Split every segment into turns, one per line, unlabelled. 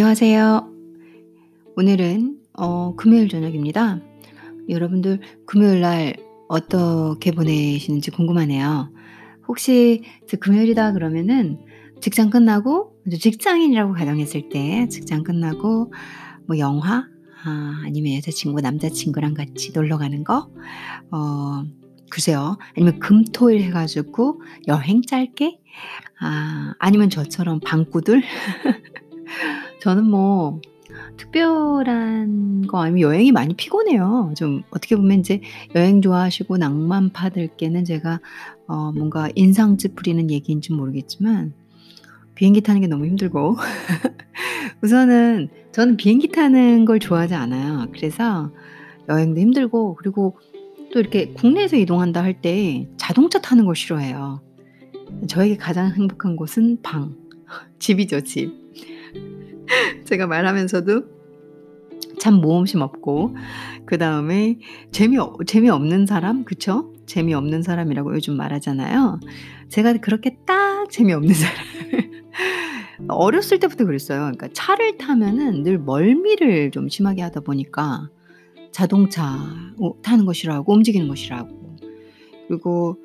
안녕하세요. 오늘은 어, 금요일 저녁입니다. 여러분들 금요일 날 어떻게 보내시는지 궁금하네요. 혹시 금요일이다 그러면은 직장 끝나고 직장인이라고 가정했을 때 직장 끝나고 뭐 영화 아, 아니면 여자친구 남자친구랑 같이 놀러 가는 거 어, 글쎄요. 아니면 금토일 해가지고 여행 짧게 아, 아니면 저처럼 방구들 저는 뭐 특별한 거 아니면 여행이 많이 피곤해요. 좀 어떻게 보면 인제 여행 좋아하시고 낭만파들께는 제가 어 뭔가 인상 찌푸리는 얘기인지 모르겠지만 비행기 타는 게 너무 힘들고 우선은 저는 비행기 타는 걸 좋아하지 않아요. 그래서 여행도 힘들고 그리고 또 이렇게 국내에서 이동한다 할 때 자동차 타는 걸 싫어해요. 저에게 가장 행복한 곳은 방. 집이죠, 집. 제가 말하면서도 참 모험심 없고 그 다음에 재미 재미 없는 사람 그쵸? 재미 없는 사람이라고 요즘 말하잖아요. 제가 그렇게 딱 재미 없는 사람. 어렸을 때부터 그랬어요. 그러니까 차를 타면은 늘 멀미를 좀 심하게 하다 보니까 자동차 타는 거 싫어하고 움직이는 거 싫어하고 그리고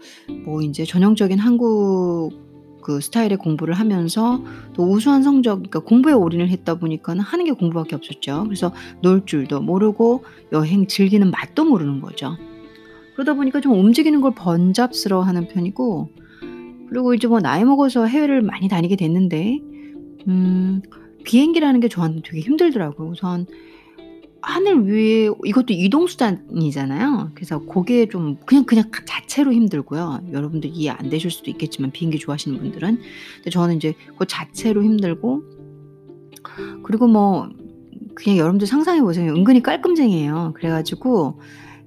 뭐 인제 전형적인 한국 그 스타일의 공부를 하면서 또 우수한 성적 그러니까 공부에 올인을 했다 보니까는 하는 게 공부밖에 없었죠. 그래서 놀 줄도 모르고 여행 즐기는 맛도 모르는 거죠. 그러다 보니까 좀 움직이는 걸 번잡스러워하는 편이고 그리고 이제 뭐 나이 먹어서 해외를 많이 다니게 됐는데 음 비행기라는 게 저한테 되게 힘들더라고요. 우선 하늘 위에 이것도 이동 수단이잖아요. 그래서 고게 좀 그냥 그냥 자체로 힘들고요. 여러분들 이해 안 되실 수도 있겠지만 비행기 좋아하시는 분들은. 근데 저는 이제 그 자체로 힘들고 그리고 뭐 그냥 여러분들 상상해 보세요. 은근히 깔끔쟁이에요. 그래 가지고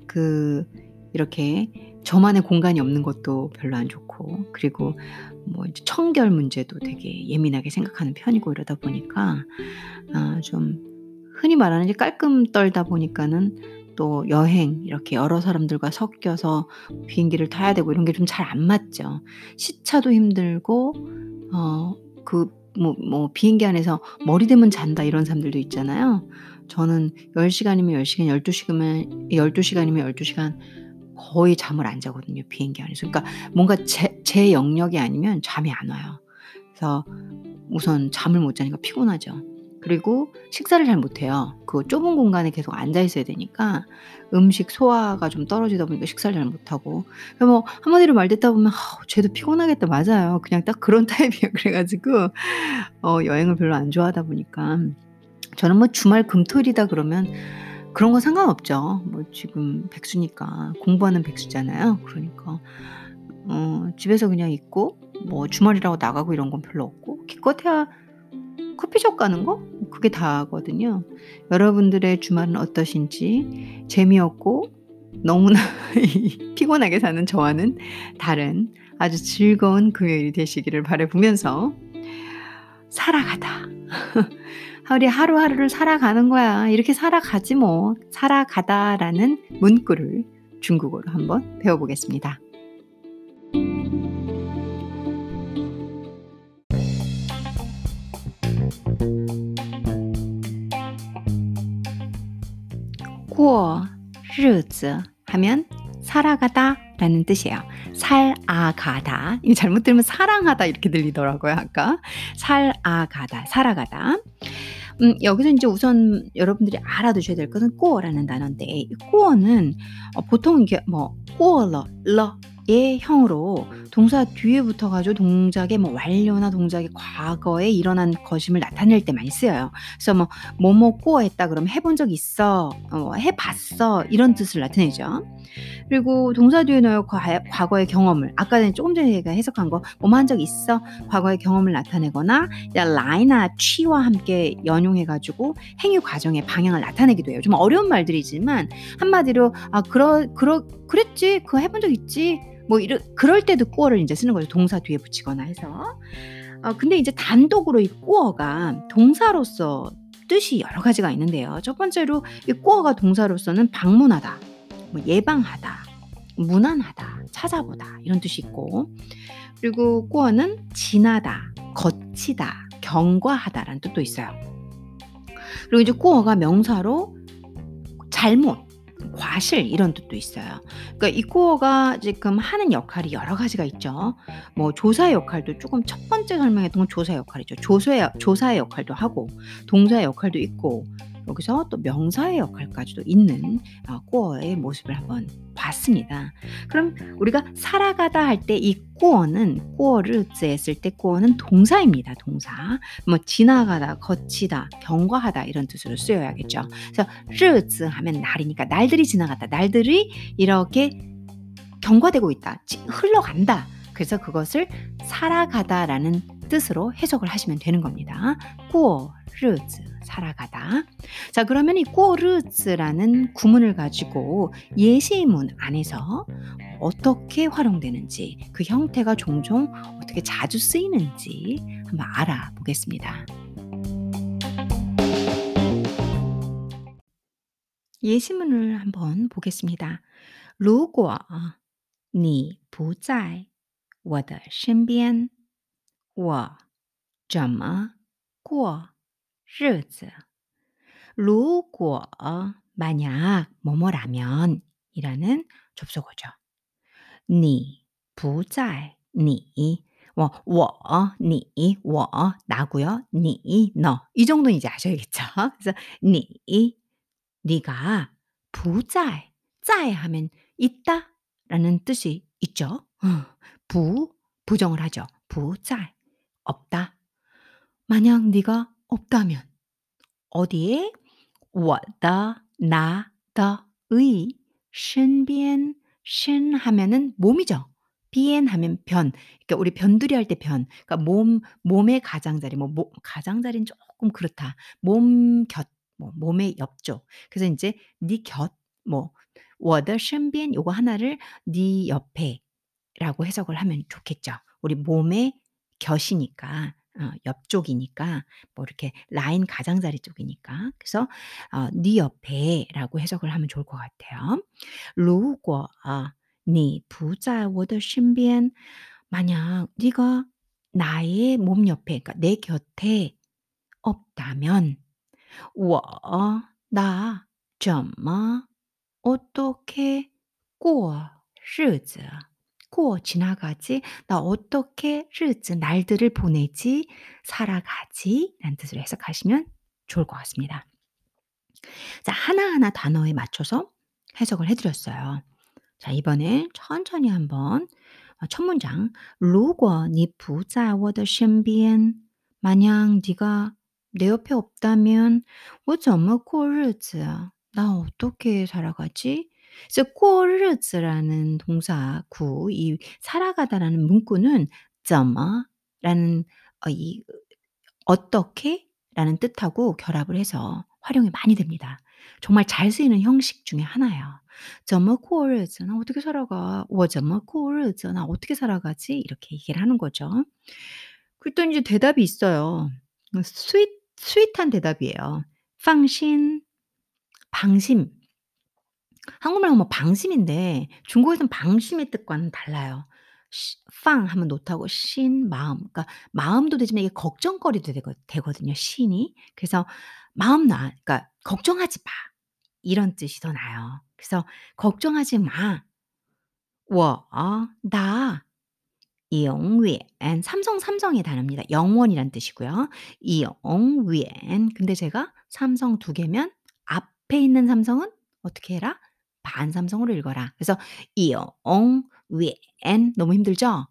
그 이렇게 저만의 공간이 없는 것도 별로 안 좋고 그리고 뭐 청결 문제도 되게 예민하게 생각하는 편이고 이러다 보니까 아 좀 흔히 말하는 이제 깔끔 떨다 보니까는 또 여행 이렇게 여러 사람들과 섞여서 비행기를 타야 되고 이런 게 좀 잘 안 맞죠. 시차도 힘들고 어그 뭐 뭐 비행기 안에서 머리 대면 잔다 이런 사람들도 있잖아요. 저는 10 시간이면 10 시간, 12 시간이면 12 시간이면 12 시간 거의 잠을 안 자거든요, 비행기 안에서. 그러니까 뭔가 제, 제 영역이 아니면 잠이 안 와요. 그래서 우선 잠을 못 자니까 피곤하죠. 그리고 식사를 잘 못해요. 그 좁은 공간에 계속 앉아 있어야 되니까 음식 소화가 좀 떨어지다 보니까 식사를 잘 못하고 뭐 한마디로 말 듣다 보면 아, 쟤도 피곤하겠다 맞아요. 그냥 딱 그런 타입이에요. 그래가지고 어, 여행을 별로 안 좋아하다 보니까 저는 뭐 주말 금토일이다 그러면 그런 거 상관없죠. 뭐 지금 백수니까 공부하는 백수잖아요. 그러니까 어, 집에서 그냥 있고 뭐 주말이라고 나가고 이런 건 별로 없고 기껏해야 커피숍 가는 거? 그게 다거든요. 여러분들의 주말은 어떠신지 재미없고 너무나 피곤하게 사는 저와는 다른 아주 즐거운 금요일이 되시기를 바라보면서 살아가다. 우리 하루하루를 살아가는 거야. 이렇게 살아가지 뭐. 살아가다라는 문구를 중국어로 한번 배워보겠습니다. 하르즈 하면 살아가다 라는 뜻이에요. 살아가다. 이 잘못 들면 사랑하다 이렇게 들리더라고요, 아까. 살아가다, 살아가다. 음, 여기서 이제 우선 여러분들이 알아두셔야 될 것은 꼬어라는 단어인데, 过는 어, 보통 이게 뭐, 过, 了, 了, 의 형으로 동사 뒤에 붙어가지고 동작의 뭐 완료나 동작의 과거에 일어난 것임을 나타낼 때 많이 쓰여요. 그래서 뭐 뭐뭐 过 했다 그러면 해본 적 있어, 어, 해봤어 이런 뜻을 나타내죠. 그리고 동사 뒤에 넣어 과거의 경험을 아까 전에 조금 전에 제가 해석한 거 뭐뭐 한 적 있어 과거의 경험을 나타내거나 来나 去와 함께 연용해가지고 행위 과정의 방향을 나타내기도 해요. 좀 어려운 말들이지만 한마디로 아 그러 그러 그랬지 그 해본 적 있지 뭐 이런 그럴 때도 꾸어를 이제 쓰는 거죠. 동사 뒤에 붙이거나 해서. 어, 근데 이제 단독으로 이 꾸어가 동사로서 뜻이 여러 가지가 있는데요. 첫 번째로 이 꾸어가 동사로서는 방문하다, 뭐 예방하다, 무난하다, 찾아보다 이런 뜻이 있고 그리고 꾸어는 지나다, 거치다, 경과하다라는 뜻도 있어요. 그리고 이제 꾸어가 명사로 잘못, 과실 이런 뜻도 있어요. 그러니까 이 꾸어가 지금 하는 역할이 여러 가지가 있죠. 뭐 조사의 역할도 조금 첫 번째 설명했던 건 조사의 역할이죠. 조사의 조사의 역할도 하고 동사의 역할도 있고 여기서 또 명사의 역할까지도 있는 어, 꾸어의 모습을 한번 봤습니다. 그럼 우리가 살아가다 할 때 이 꾸어는 꾸어르즈에 쓸때 꾸어는 동사입니다. 동사. 뭐 지나가다, 거치다, 경과하다 이런 뜻으로 쓰여야겠죠. 그래서 르즈 하면 날이니까 날들이 지나갔다. 날들이 이렇게 경과되고 있다. 흘러간다. 그래서 그것을 살아가다라는 뜻으로 해석을 하시면 되는 겁니다. 꾸어 르즈 살아가다. 자, 그러면 이 꾸르즈라는 구문을 가지고 예시문 안에서 어떻게 활용되는지, 그 형태가 종종 어떻게 자주 쓰이는지 한번 알아보겠습니다. 예시문을 한번 보겠습니다. 如果你不在我的身边 我怎么过日子. 如果 만약 뭐뭐라면 이라는 접속어죠. 你不在你 뭐, 我,你,我, 나고요. 你, 너. 이 정도는 이제 아셔야겠죠. 그래서 你, 네가 不在, 在 하면 있다 라는 뜻이 있죠. 부, 부정을 하죠. 不在, 없다. 만약 네가 없다면 어디에? 我的 나의 의 신변 신 하면은 몸이죠. 비엔 하면 변. 그러니까 우리 변두리 할 때 변. 그러니까 몸 몸의 가장자리 뭐 모, 가장자리는 조금 그렇다. 몸 곁, 뭐 몸의 옆쪽. 그래서 이제 네 곁, 뭐 워더 신변 요거 하나를 네 옆에라고 해석을 하면 좋겠죠. 우리 몸의 곁이니까 어, 옆쪽이니까 뭐 이렇게 라인 가장자리 쪽이니까 그래서 어, 네 옆에라고 해석을 하면 좋을 것 같아요. 如果你不在我的身边 만약 네가 나의 몸 옆에 그러니까 내 곁에 없다면 我나怎么 어떻게 过日子 过 지나가지 나 어떻게 日子 날들을 보내지 살아가지 라는 뜻으로 해석하시면 좋을 것 같습니다. 자, 하나하나 단어에 맞춰서 해석을 해 드렸어요. 자, 이번에 천천히 한번 어, 첫 문장 如果你不在我的身边 만약 네가 내 옆에 없다면 我怎么过日子나 어떻게 살아가지? 그래서 过日子라는 동사 구, 이 살아가다라는 문구는 怎么라는 어, 이 어떻게 라는 뜻하고 결합을 해서 활용이 많이 됩니다. 정말 잘 쓰이는 형식 중에 하나예요. 怎么过日子, 나 어떻게 살아가? 我怎么过日子, 나 어떻게 살아가지? 이렇게 얘기를 하는 거죠. 그랬더니 이제 대답이 있어요. 스윗, 스윗한 대답이에요. 방신, 방심, 한국말로 뭐 방심인데 중국에서는 방심의 뜻과는 달라요. 시, 팡 하면 노트하고 신 마음. 그러니까 마음도 되지만 이게 걱정거리도 되거, 되거든요. 신이. 그래서 마음 나. 그러니까 걱정하지 마. 이런 뜻이 더 나요. 그래서 걱정하지 마. 我,나 영위엔 삼성 삼성의 단어입니다. 영원이란 뜻이고요. 이영위엔 근데 제가 삼성 두 개면 앞에 있는 삼성은 어떻게 해라? 반삼성으로 읽어라. 그래서 이용 위엔 너무 힘들죠?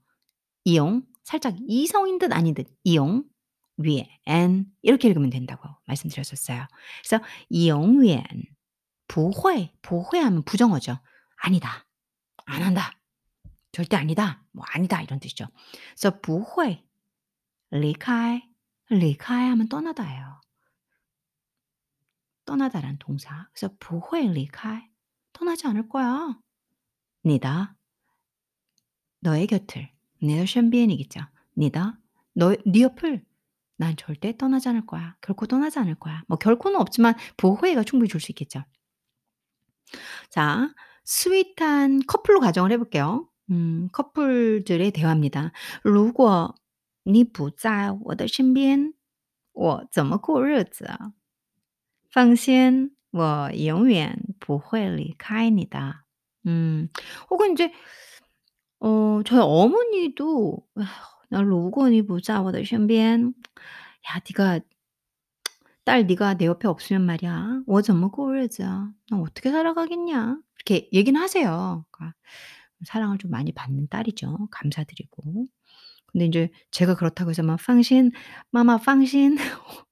이용 살짝 이성인 듯 아닌 듯 이용 위엔 이렇게 읽으면 된다고 말씀드렸었어요. 그래서 이용 위엔 부회 부회 하면 부정어죠. 아니다. 안 한다. 절대 아니다. 뭐 아니다 이런 뜻이죠. 그래서 부회 리카이 리카이 하면 떠나다예요. 떠나다라는 동사. 그래서 부회 리카이 떠나지 않을 거야. 니다. 너의 곁을. 내 션비엔이겠죠. 니다. 너, 네 옆을. 난 절대 떠나지 않을 거야. 결코 떠나지 않을 거야. 뭐 결코는 없지만 보호회가 충분히 줄 수 있겠죠. 자, 스윗한 커플로 가정을 해볼게요. 음, 커플들의 대화입니다. 如果你不在我的身边我怎么过日子 放心，我永远 不会离开你的. 음. 혹은 인제 어 저희 어머니도 "나 如果你不在我的身边 야 네가 딸 네가 내 옆에 없으면 말이야 我怎么过日子啊? 나 어떻게 살아가겠냐?" 이렇게 얘기는 하세요. 그러니까 사랑을 좀 많이 받는 딸이죠. 감사드리고. 근데 인제 제가 그렇다고 해서 막 "放心 妈妈放心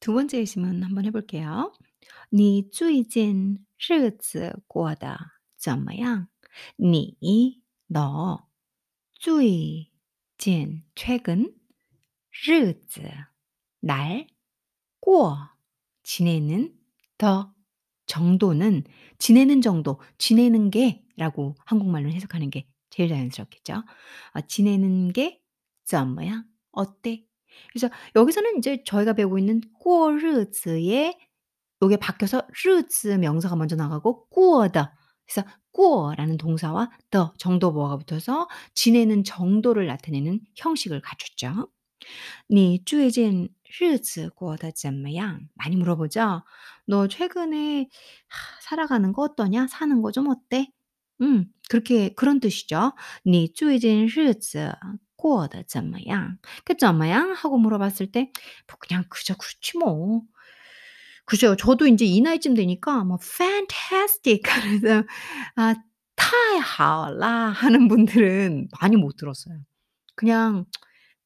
두 번째 예시문 한번 해 볼게요. 你最近日子过得怎么样?你 너 最近 최근 日子 날 过 지내는 더 정도는 지내는 정도, 지내는 게라고 한국말로 해석하는 게 제일 자연스럽겠죠. 아, 지내는 게 점 뭐야? 어때? 그래서 여기서는 이제 저희가 배우고 있는 꼬르즈의 요게 바뀌어서 르즈 명사가 먼저 나가고 꾸어다. 그래서 꾸어라는 동사와 더 정도 보어가 붙어서 지내는 정도를 나타내는 형식을 갖췄죠. 你最近日子过得怎么样? 많이 물어보죠. "너 최근에 하 살아가는 거 어떠냐? 사는 거 좀 어때?" 음 그렇게 그런 뜻이죠. 你最近日子过得怎么样? 그 怎么样 하고 물어봤을 때 뭐 그냥 그저 그렇지 뭐. 그죠. 저도 인제 이 나이쯤 되니까 뭐 fantastic 하면서 아 太好了 하는 분들은 많이 못 들었어요. 그냥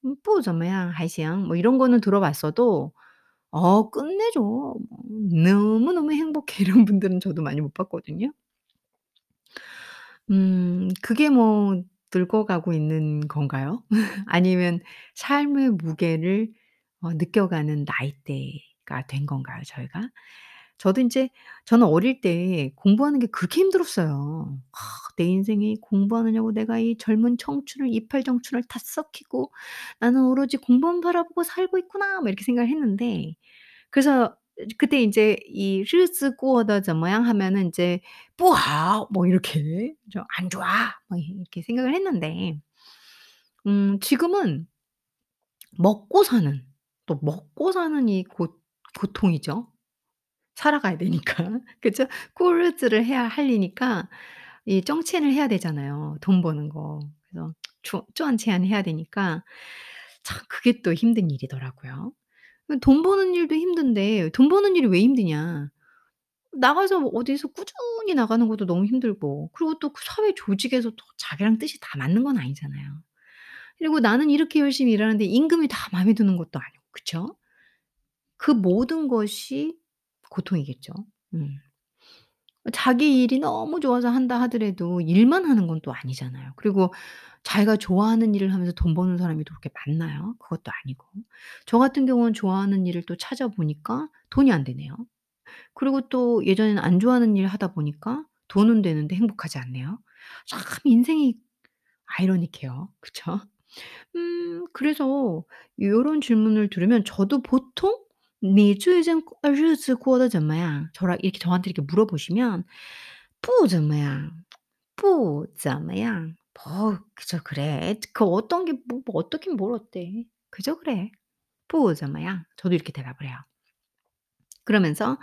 음 不怎么样还行 뭐 이런 거는 들어봤어도 어 끝내줘. 뭐 너무너무 행복해 이런 분들은 저도 많이 못 봤거든요. 음 그게 뭐 늙어가고 있는 건가요? 아니면 삶의 무게를 어 느껴가는 나이대가 된 건가요, 저희가? 저도 인제 저는 어릴 때 공부하는 게 그렇게 힘들었어요. 아 '내 인생이 공부하느냐고 내가 이 젊은 청춘을 이팔 청춘을 다 썩히고 나는 오로지 공부만 바라보고 살고 있구나.' 막 이렇게 생각을 했는데 그래서 그때 인제 이 日子过得怎么样 하면은 인제 不好 뭐 이렇게 좀 '안 좋아.' 막 이렇게 생각을 했는데 음 지금은 먹고 사는 또 먹고 사는 이 고 고통이죠. 살아가야 되니까. 그죠? 꾸르츠를 해야 할 이니까 이 정치인을 해야 되잖아요, 돈 버는 거. 그래서 조 쪼안치안 해야 되니까 참 그게 또 힘든 일이더라고요. 그 돈 버는 일도 힘든데 '돈 버는 일이 왜 힘드냐.' 나가서 어디서 꾸준히 나가는 것도 너무 힘들고 그리고 또 그 사회 조직에서 또 자기랑 뜻이 다 맞는 건 아니잖아요. 그리고 나는 이렇게 열심히 일하는데 임금이 다 마음에 드는 것도 아니고 그쵸? 그 모든 것이 고통이겠죠. 음. 자기 일이 너무 좋아서 한다 하더라도 일만 하는 건 또 아니잖아요. 그리고 자기가 좋아하는 일을 하면서 돈 버는 사람이 또 그렇게 많나요? 그것도 아니고. 저 같은 경우는 좋아하는 일을 또 찾아보니까 돈이 안 되네요. 그리고 또 예전에는 안 좋아하는 일 하다 보니까 돈은 되는데 행복하지 않네요. 참 인생이 아이러니해요. 그쵸? 음 그래서 요런 질문을 들으면 저도 보통 你最近日子过得怎么样? 저랑 이렇게 저한테 이렇게 물어보시면 不怎么样不怎么样 뭐 그저 그래. 그 어떤 게 뭐 뭐 어떻긴 뭘 어때. 그저 그래. 不怎么样 저도 이렇게 대답을 해요. 그러면서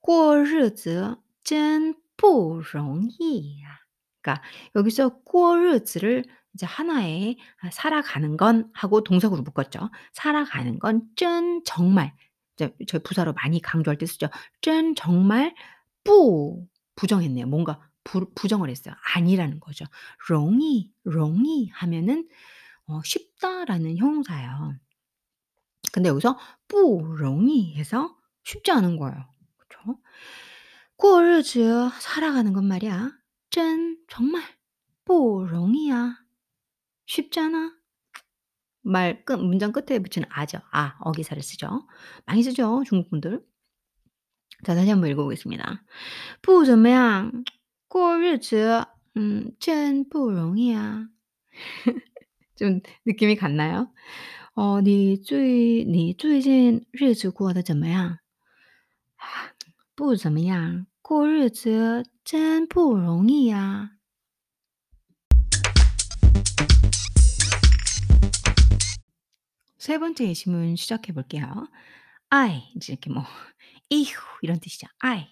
过日子真不容易呀. 그러니까 여기서 过日子를 이제 하나의 아 '살아가는 건' 하고 동사구로 묶었죠. '살아가는 건 真 정말' 이제 저희 부사로 많이 강조할 때 쓰죠. 쩐 정말 뿌 부정했네요. 뭔가 부, 부정을 했어요. 아니라는 거죠. 롱이 롱이 하면은 어, 쉽다라는 형용사예요. 근데 여기서 뿌롱이 해서 쉽지 않은 거예요. 그렇죠? 꼴즈 살아가는 건 말이야. 짠 정말 뿌롱이야. 쉽잖아. 말 끝 문장 끝에 붙이는 아죠. 아 어기사를 쓰죠. 많이 쓰죠, 중국 분들. 자 다시 한번 읽어 보겠습니다. 不怎么样过日子 음 真不容易啊. 좀 느낌이 같나요? 어 你最你最近日子过得怎么样？不怎么样，过日子真不容易呀。 세 번째 예시문 시작해 볼게요. I 이제 이렇게 뭐 이후 이런 뜻이죠. I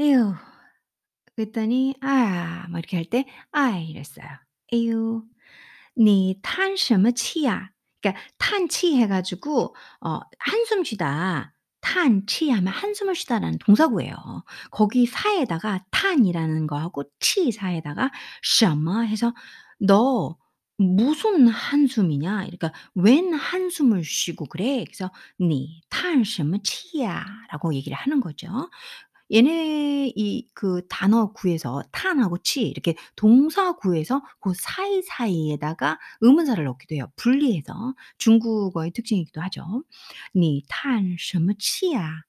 에휴 그랬더니 아 뭐 이렇게 할 때 I 이랬어요. 에휴 니탄 셔머 치야 그러니까 탄치 해가지고 어, 한숨 쉬다 탄치 하면 한숨을 쉬다라는 동사구예요. 거기 사에다가 탄이라는 거하고 치 사에다가 셔머 해서 너 무슨 한숨이냐?" 그러니까 "웬 한숨을 쉬고 그래?" 그래서 "你叹什么气呀?" 라고 얘기를 하는 거죠. 얘네 이 그 단어 구에서 탄하고 치 이렇게 동사 구에서 그 사이사이에다가 의문사를 넣기도 해요, 분리해서. 중국어의 특징이기도 하죠. "你叹什么气呀?"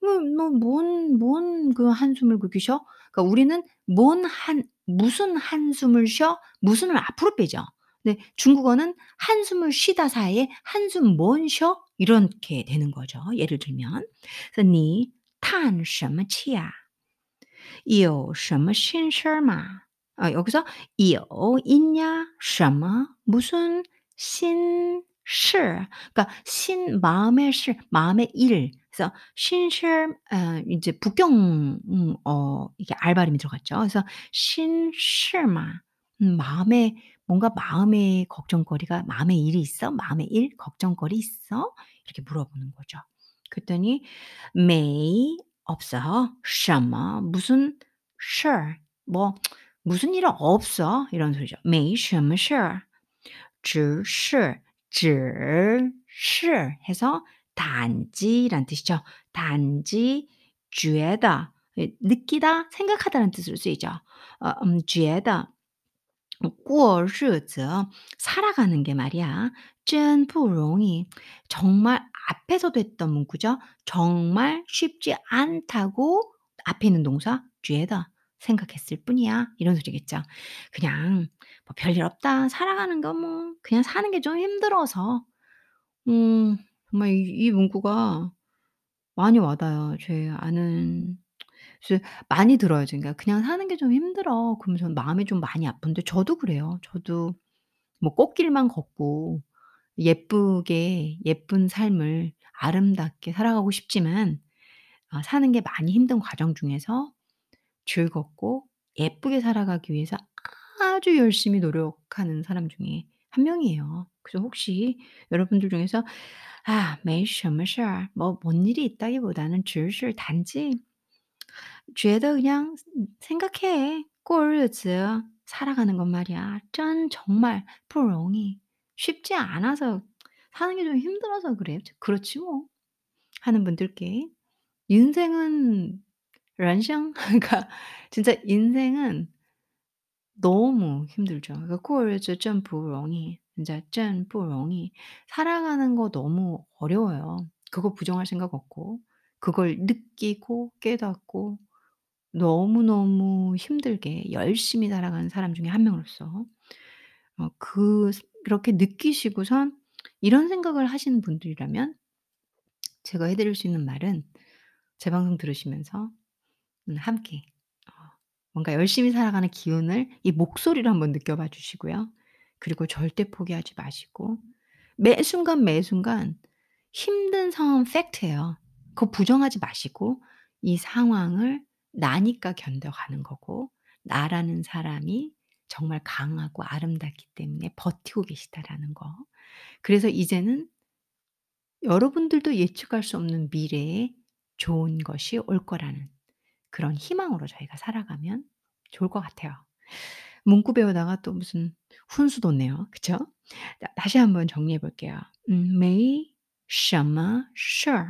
뭐 너 뭔 뭔 그 한숨을 그렇게 쉬어? 그러니까 우리는 뭔 한 무슨 한숨을 쉬어? 무슨을 앞으로 빼죠. 근데 중국어는 한숨을 쉬다 사이에 한숨 뭔 쉬어? 이렇게 되는 거죠, 예를 들면. 그래서 "你叹什么气呀?" 有什么心事儿吗? 아 여기서 有 있냐, 什么 무슨, 心事 그러니까 신 마음의 실, 마음의 일. 그래서 心事 어 이제 북경 음 어 이게 알 발음이 들어갔죠. 그래서 心事吗 음 마음에 뭔가 마음에 걱정거리가 마음에 일이 있어? 마음에 일, 걱정거리 있어? 이렇게 물어보는 거죠. 그랬더니 没 없어. 什么 무슨 事뭐 무슨 일 없어 이런 소리죠. 没什么事 只是只是해서 단지란 뜻이죠. 단지 觉得 예 느끼다, 생각하다는 뜻으로 쓰이죠. 어 음 觉得 过日子 살아가는 게 말이야 真不容易 정말 앞에서도 했던 문구죠. 정말 쉽지 않다고 앞에 있는 동사 觉得 생각했을 뿐이야. 이런 소리겠죠. 그냥 뭐 별일 없다. 살아가는 거 뭐 그냥 사는 게 좀 힘들어서. 음 정말 이 이 문구가 많이 와닿아요. 제 아는 그래서 많이 들어요. 그러니까 "그냥 사는 게 좀 힘들어." 그러면 저는 마음이 좀 많이 아픈데 저도 그래요. 저도 뭐 꽃길만 걷고 예쁘게 예쁜 삶을 아름답게 살아가고 싶지만 어 사는 게 많이 힘든 과정 중에서 즐겁고 예쁘게 살아가기 위해서 아주 열심히 노력하는 사람 중에 한 명이에요. 그래서 혹시 여러분들 중에서 아 没什么事儿 뭐 뭔 일이 있다기보다는 只是 단지 觉得 그냥 생각해. 꼴즈 살아가는 것 말이야. 짠 정말 부롱이 쉽지 않아서 사는 게 좀 힘들어서 그래. 그렇지 뭐. 하는 분들께 인생은 런샹 그러니까 진짜 인생은 너무 힘들죠. 그러니까 꼴즈 짠 부롱이 진짜 짠 부롱이 살아가는 거 너무 어려워요. 그거 부정할 생각 없고 그걸 느끼고 깨닫고 너무너무 힘들게 열심히 살아가는 사람 중에 한 명으로서 어 그 그렇게 느끼시고선 이런 생각을 하시는 분들이라면 제가 해 드릴 수 있는 말은 제 방송 들으시면서 음 함께 어 뭔가 열심히 살아가는 기운을 이 목소리로 한번 느껴봐 주시고요. 그리고 절대 포기하지 마시고 매 순간, 매 순간 힘든 상황은 팩트예요. 그 부정하지 마시고 이 상황을 나니까 견뎌가는 거고 나라는 사람이 정말 강하고 아름답기 때문에 버티고 계시다라는 거. 그래서 이제는 여러분들도 예측할 수 없는 미래에 좋은 것이 올 거라는 그런 희망으로 저희가 살아가면 좋을 것 같아요. 문구 배우다가 또 무슨 훈수도네요. 그쵸? 다시 한번 정리해 볼게요. 음, may, shama, sure.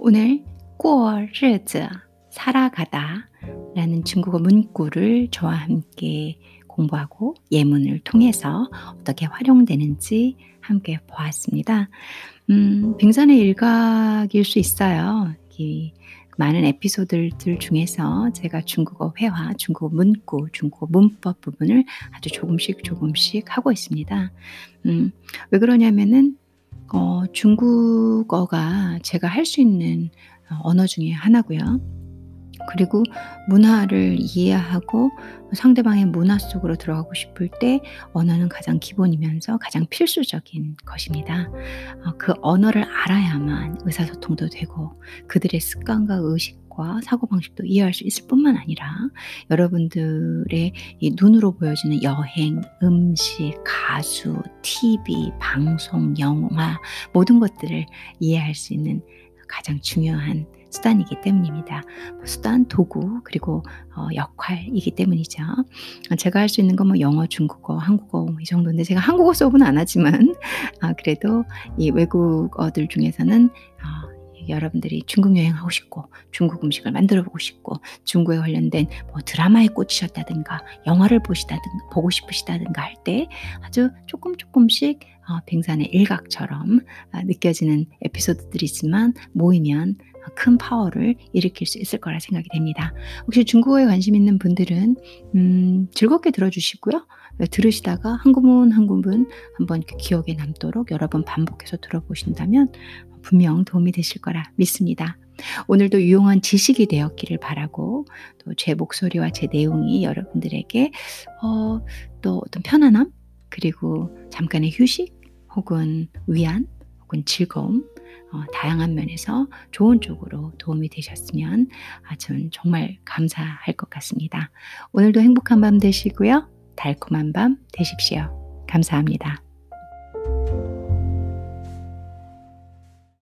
오늘 过日子 살아가다 라는 중국어 문구를 저와 함께 공부하고 예문을 통해서 어떻게 활용되는지 함께 보았습니다. 음, 빙산의 일각일 수 있어요. 이 많은 에피소드들 중에서 제가 중국어 회화, 중국어 문구, 중국어 문법 부분을 아주 조금씩 조금씩 하고 있습니다. 음, 왜 그러냐면은 어, 중국어가 제가 할 수 있는 어, 언어 중에 하나고요. 그리고 문화를 이해하고 상대방의 문화 속으로 들어가고 싶을 때 언어는 가장 기본이면서 가장 필수적인 것입니다. 어, 그 언어를 알아야만 의사소통도 되고 그들의 습관과 의식 과 사고방식도 이해할 수 있을 뿐만 아니라 여러분들의 눈으로 보여지는 여행, 음식, 가수, TV, 방송, 영화 모든 것들을 이해할 수 있는 가장 중요한 수단이기 때문입니다. 뭐 수단, 도구, 그리고 어, 역할이기 때문이죠. 제가 할 수 있는 건 뭐 영어, 중국어, 한국어 이 정도인데 제가 한국어 수업은 안 하지만 아, 그래도 이 외국어들 중에서는 어, 여러분들이 중국 여행하고 싶고 중국 음식을 만들어 보고 싶고 중국에 관련된 뭐 드라마에 꽂히셨다든가 영화를 보시다든가 보고 싶으시다든가 할 때 아주 조금 조금씩 어, 빙산의 일각처럼 어, 느껴지는 에피소드들이지만 모이면 큰 파워를 일으킬 수 있을 거라 생각이 됩니다. 혹시 중국어에 관심 있는 분들은 음, 즐겁게 들어주시고요. 들으시다가 한 구문 한 구문 한번 기억에 남도록 여러 번 반복해서 들어보신다면 분명 도움이 되실 거라 믿습니다. 오늘도 유용한 지식이 되었기를 바라고 또 제 목소리와 제 내용이 여러분들에게 어, 또 어떤 편안함 그리고 잠깐의 휴식 혹은 위안 혹은 즐거움 어, 다양한 면에서 좋은 쪽으로 도움이 되셨으면 아, 전 정말 감사할 것 같습니다. 오늘도 행복한 밤 되시고요. 달콤한 밤 되십시오. 감사합니다.